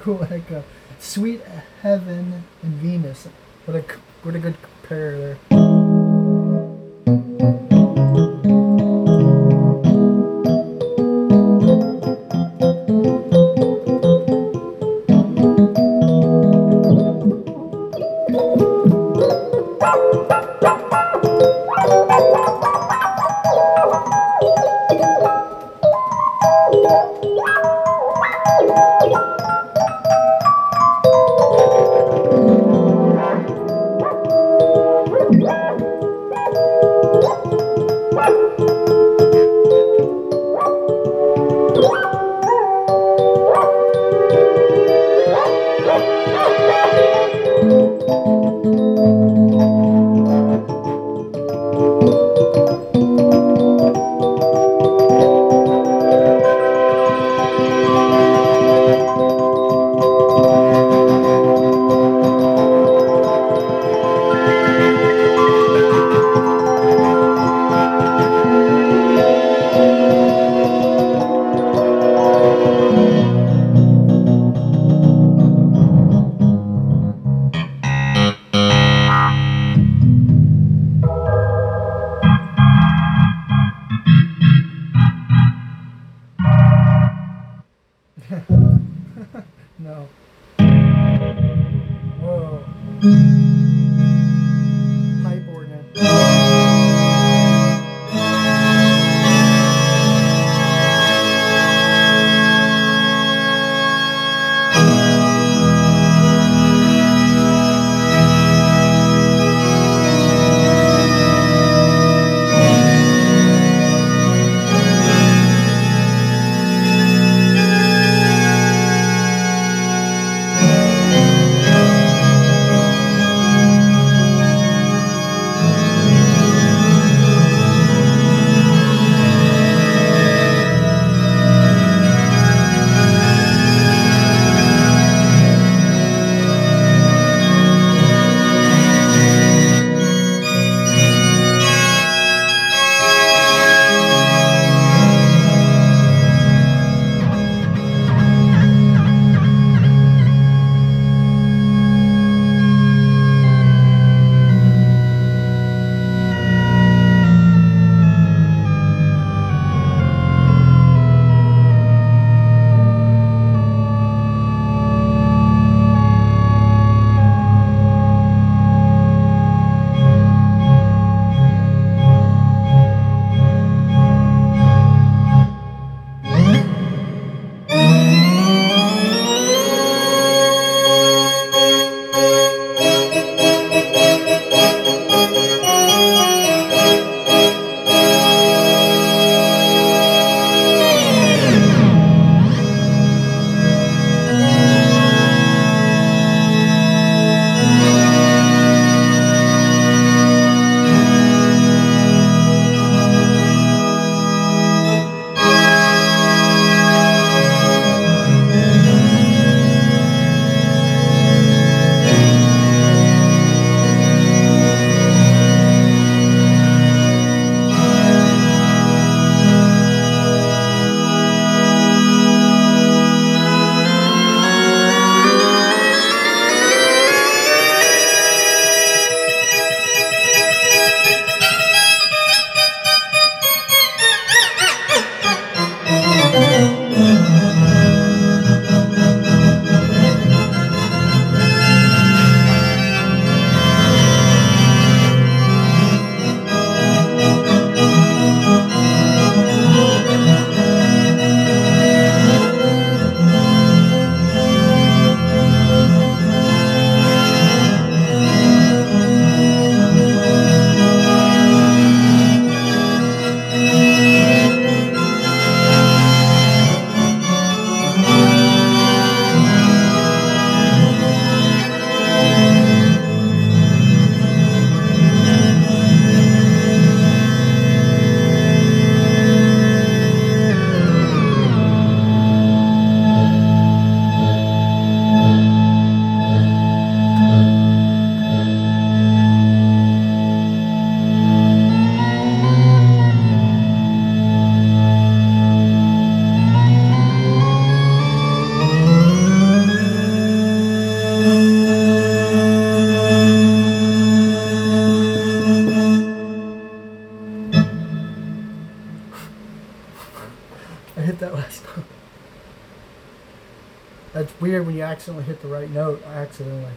cool a uh, Sweet Heaven and Venus. What a what a good comparator. When you accidentally hit the right note accidentally.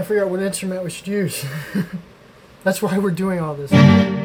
Trying to figure out what instrument we should use. That's why we're doing all this.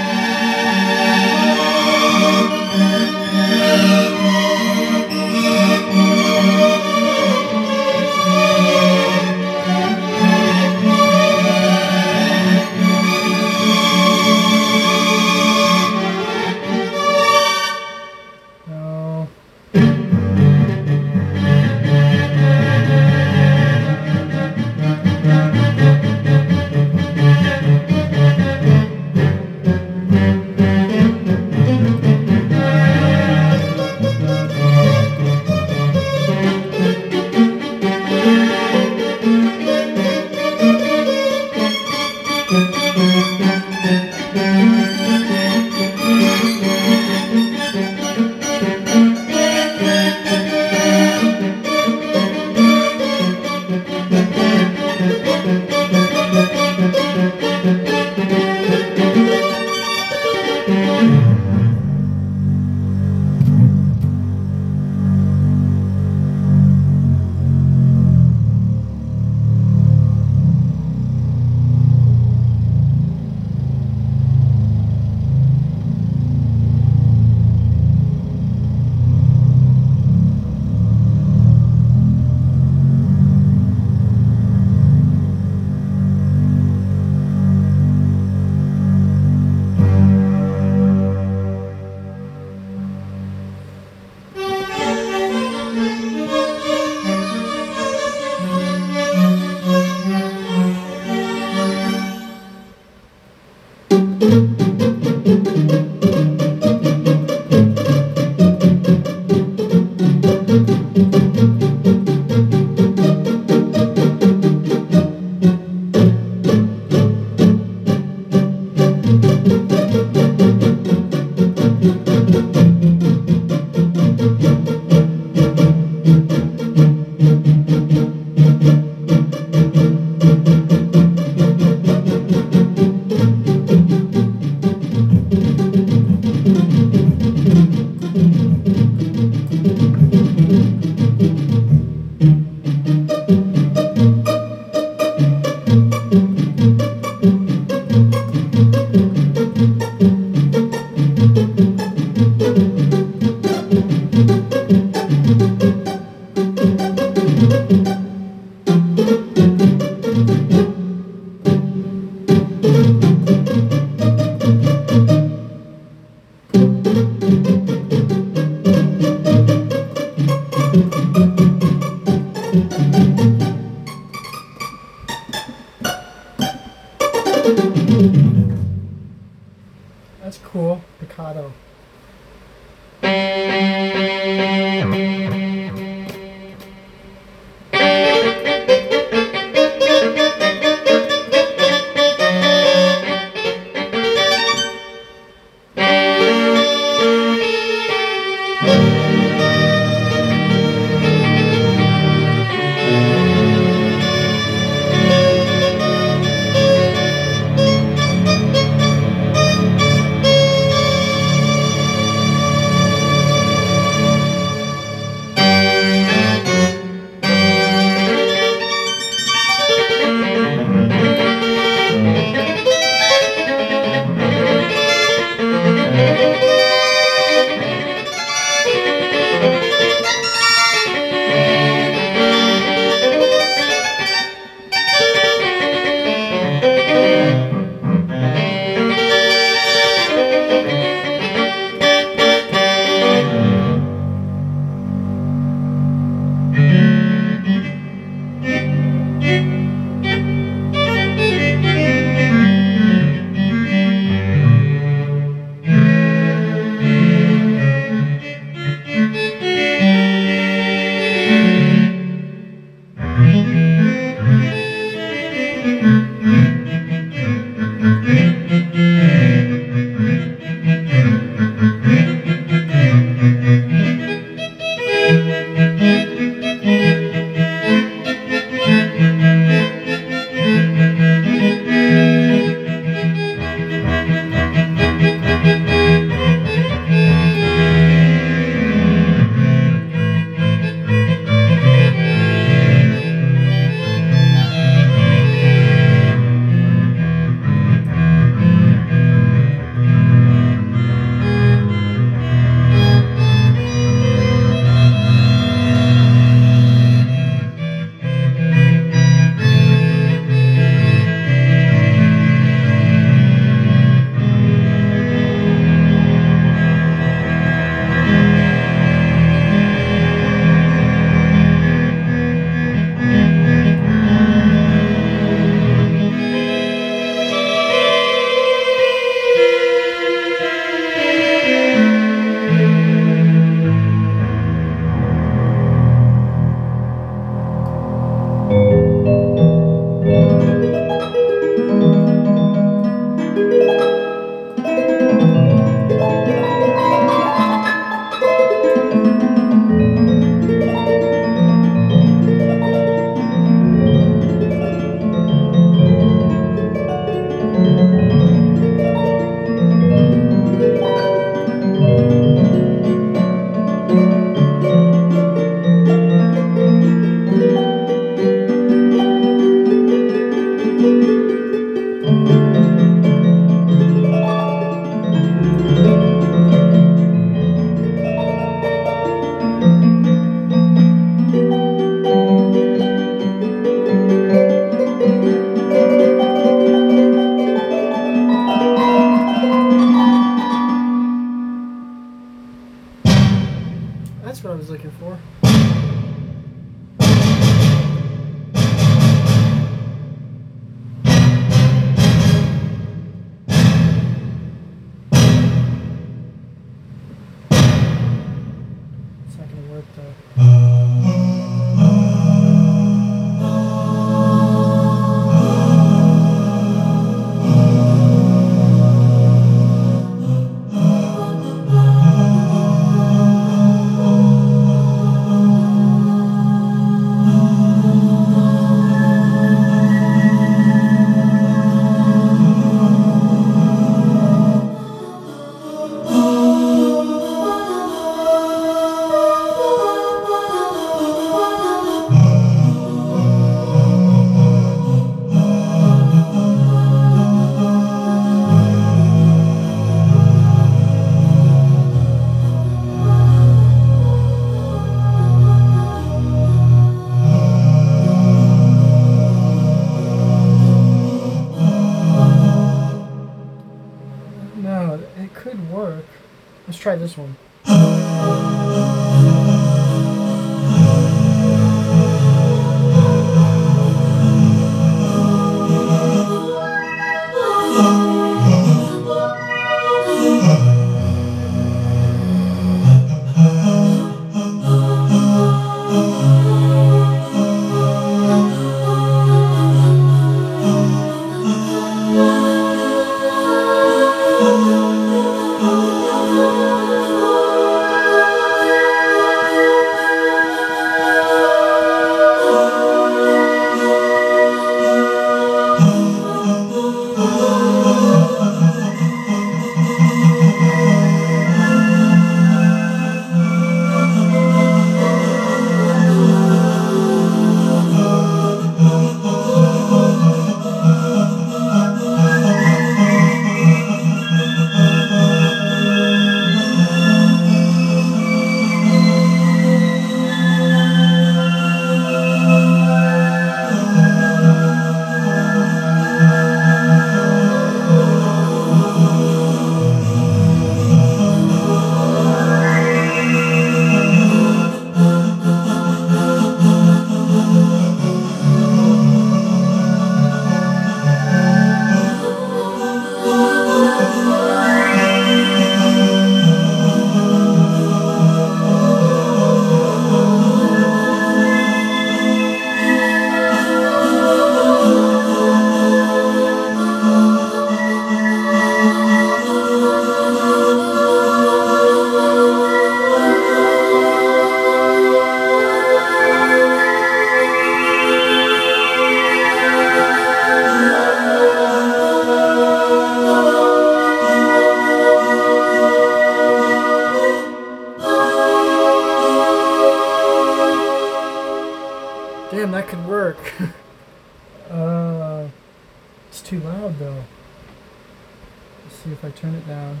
turn it down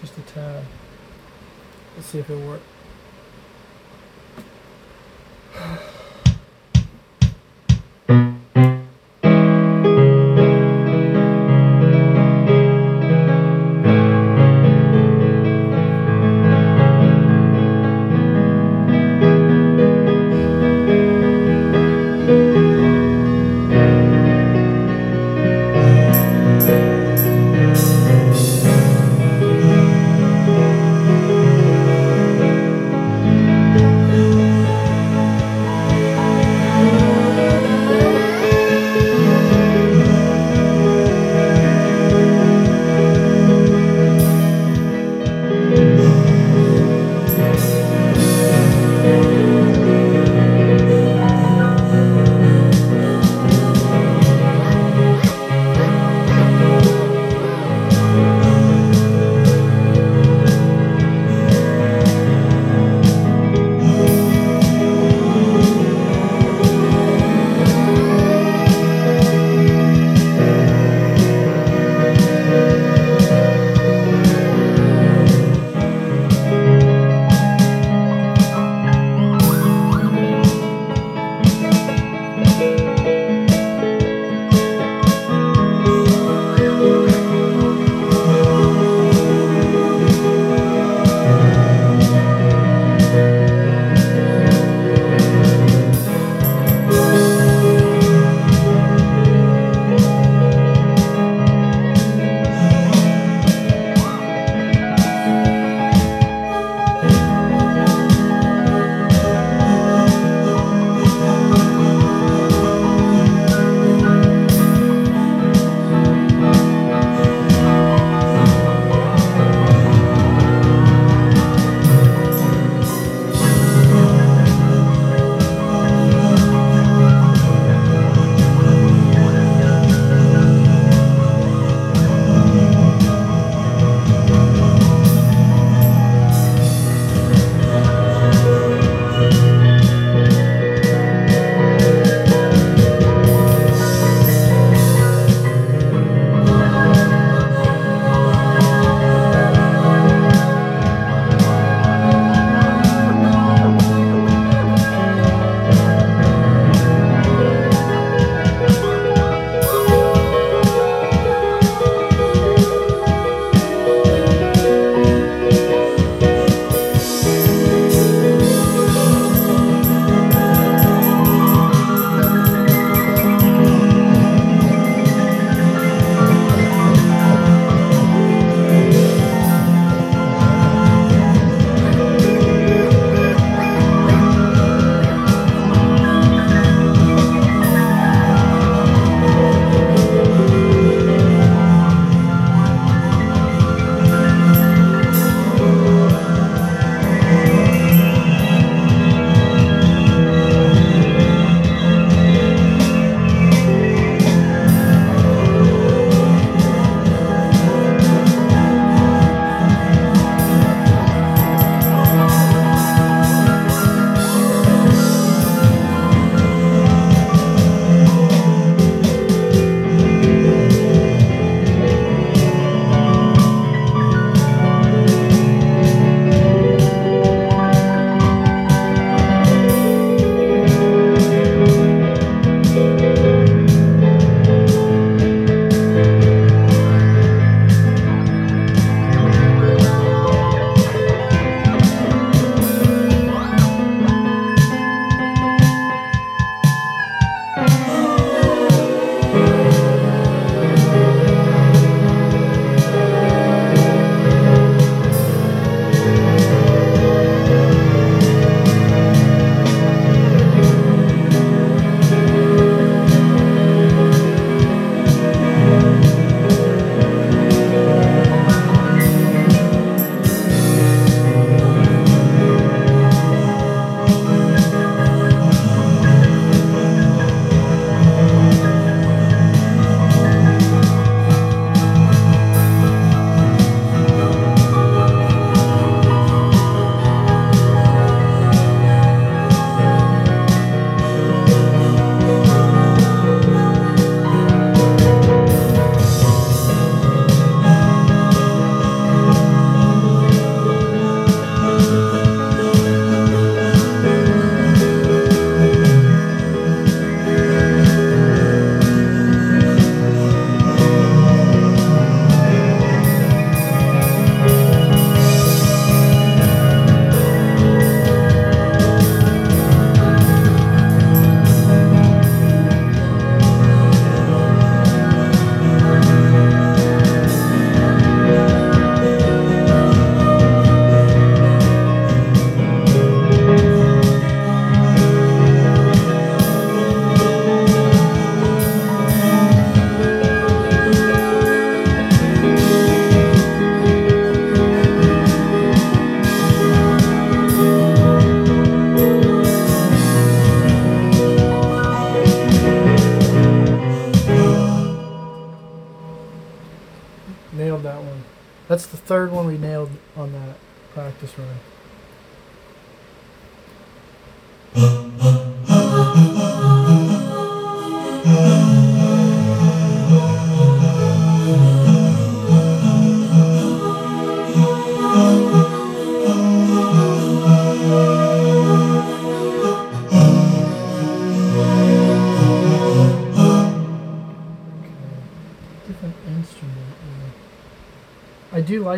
just a tad. Let's see if it'll work.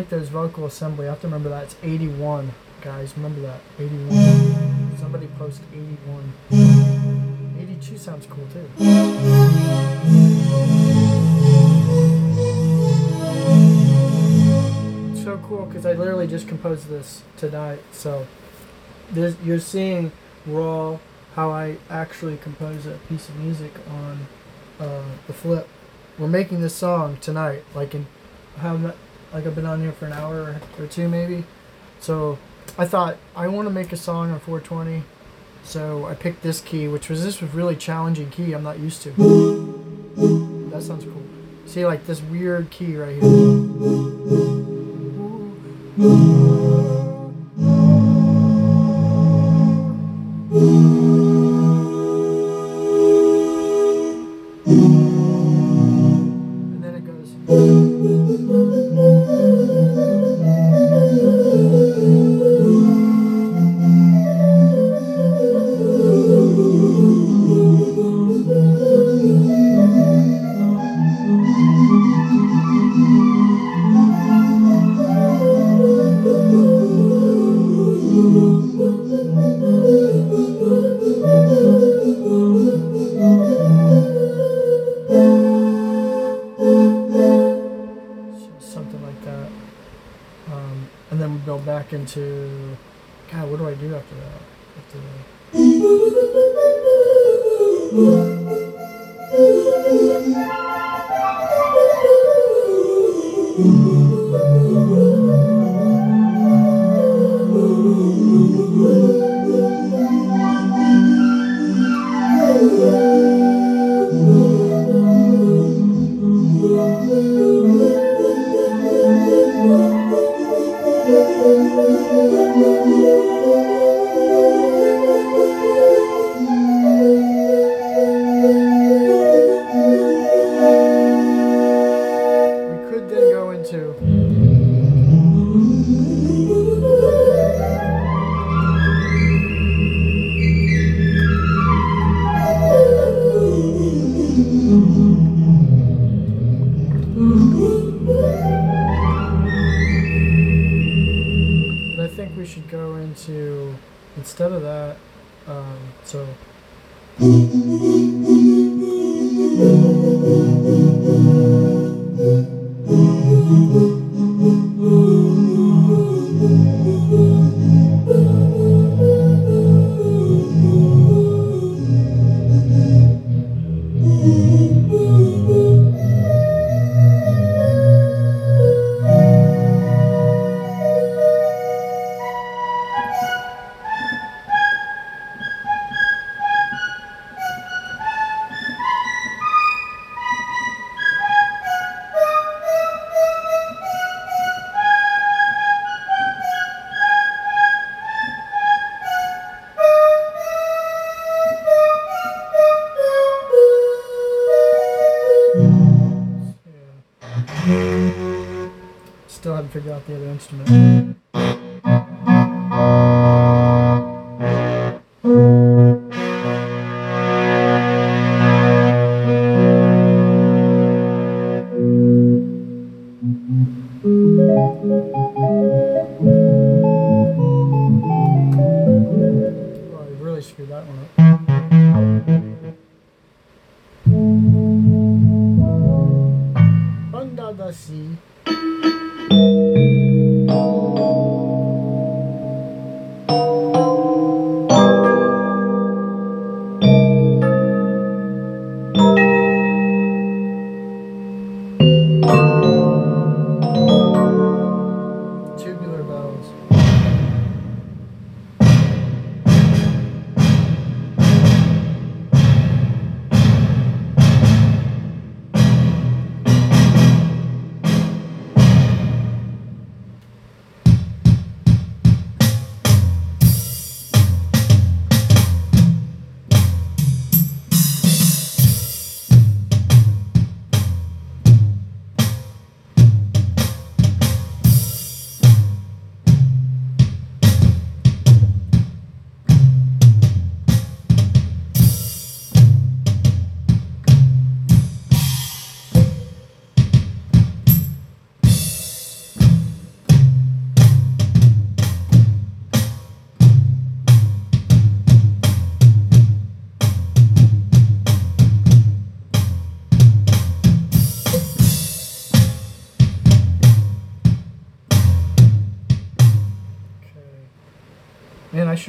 Those vocal assembly. I have to remember that. It's 81, guys. Remember that. 81. Somebody post 81. 82 sounds cool too. So cool because I literally just composed this tonight. So this, you're seeing raw how I actually compose a piece of music on uh, the flip. We're making this song tonight, like in how like I've been on here for an hour or two maybe. So I thought I want to make a song on 420. So I picked this key, which was this was really challenging key I'm not used to. That sounds cool. See like this weird key right here. Back into. God, what do I do after that? After that?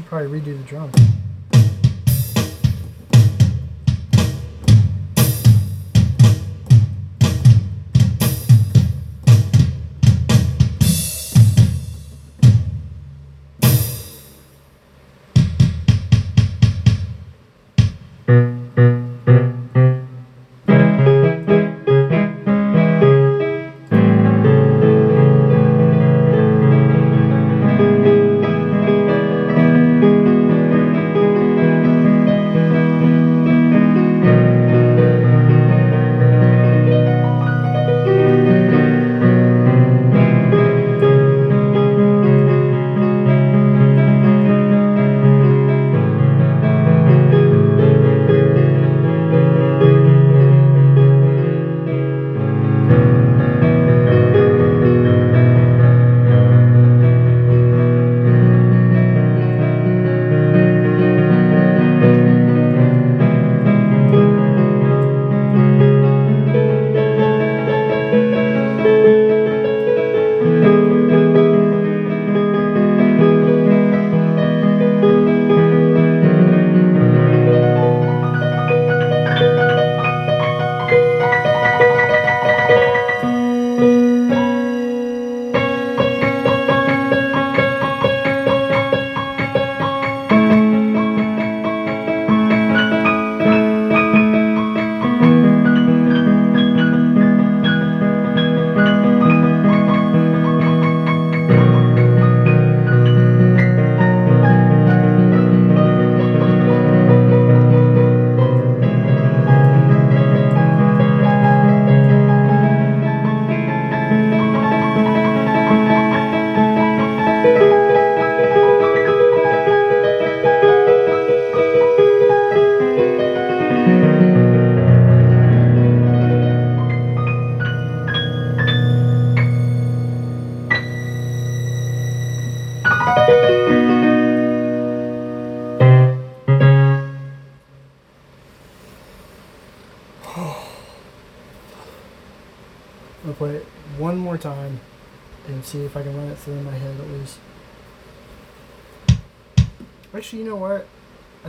Should probably redo the drum.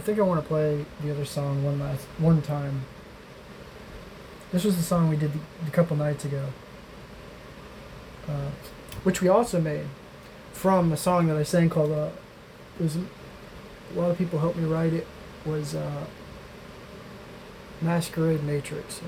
Think I want to play the other song one last one time. This was the song we did a couple nights ago, uh, which we also made from a song that I sang called. Uh, it was a lot of people helped me write it. Was uh, Masquerade Matrix.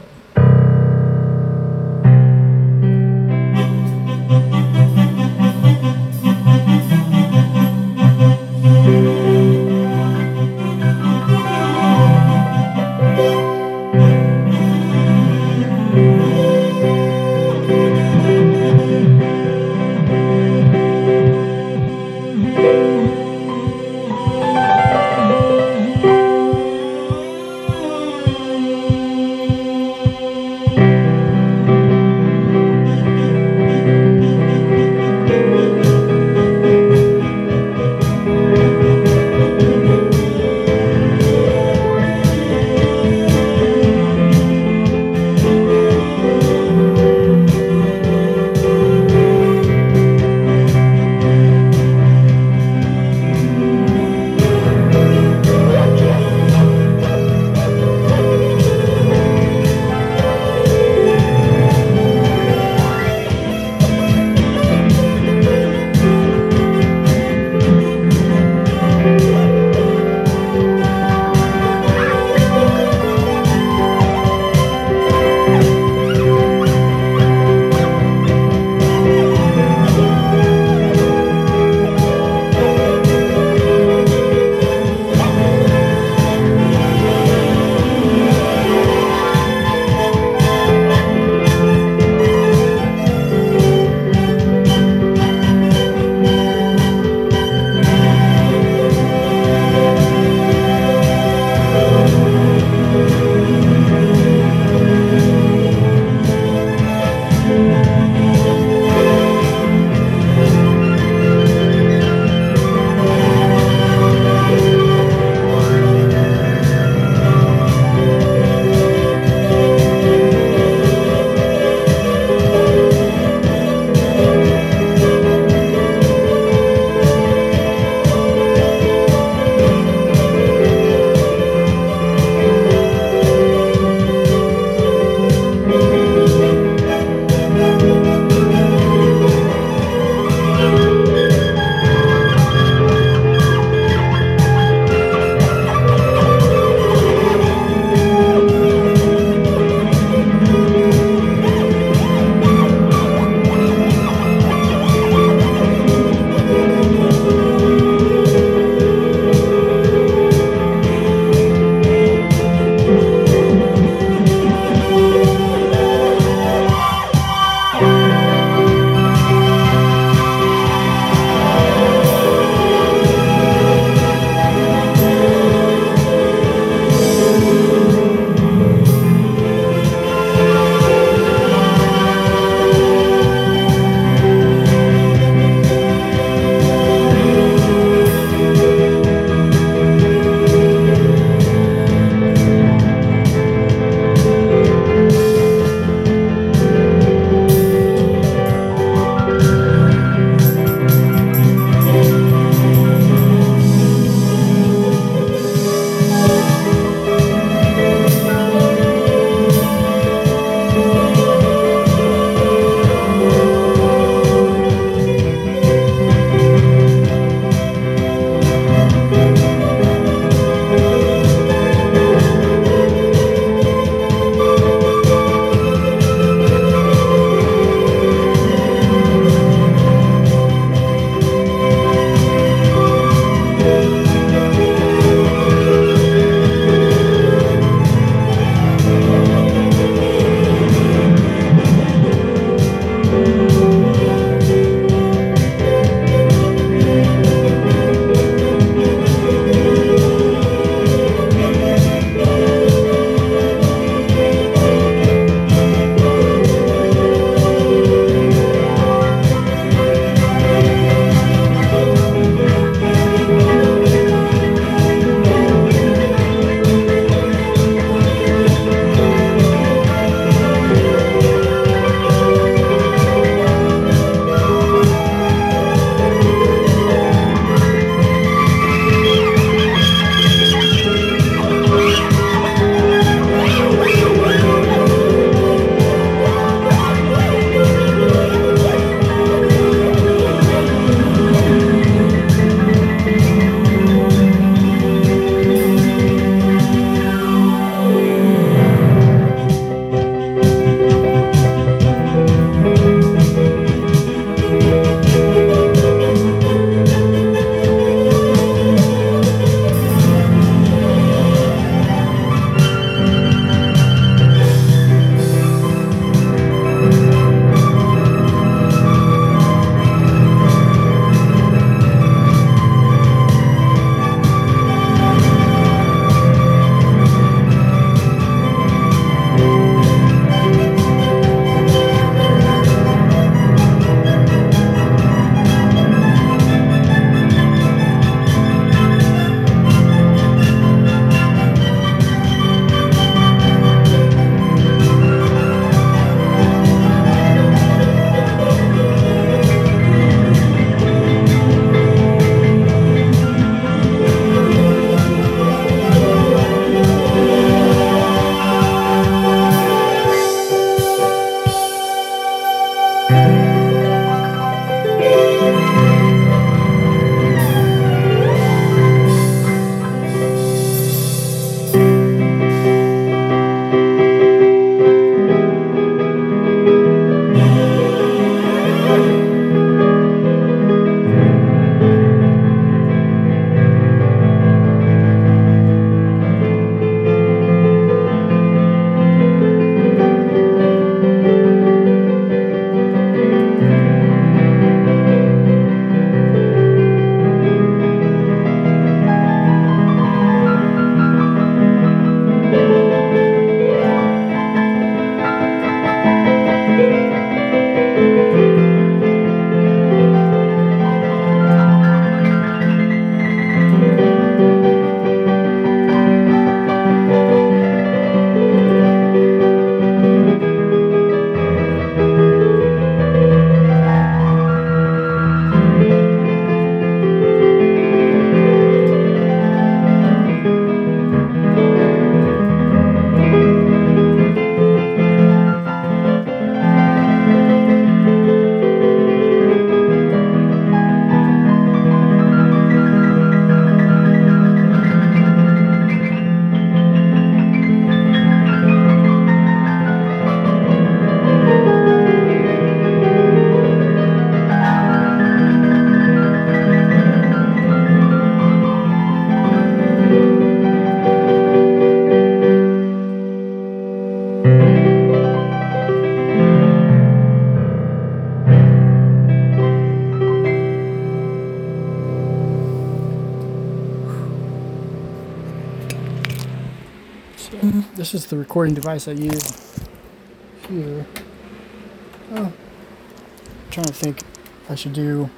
Recording device I use here. Oh, I'm trying to think I should do.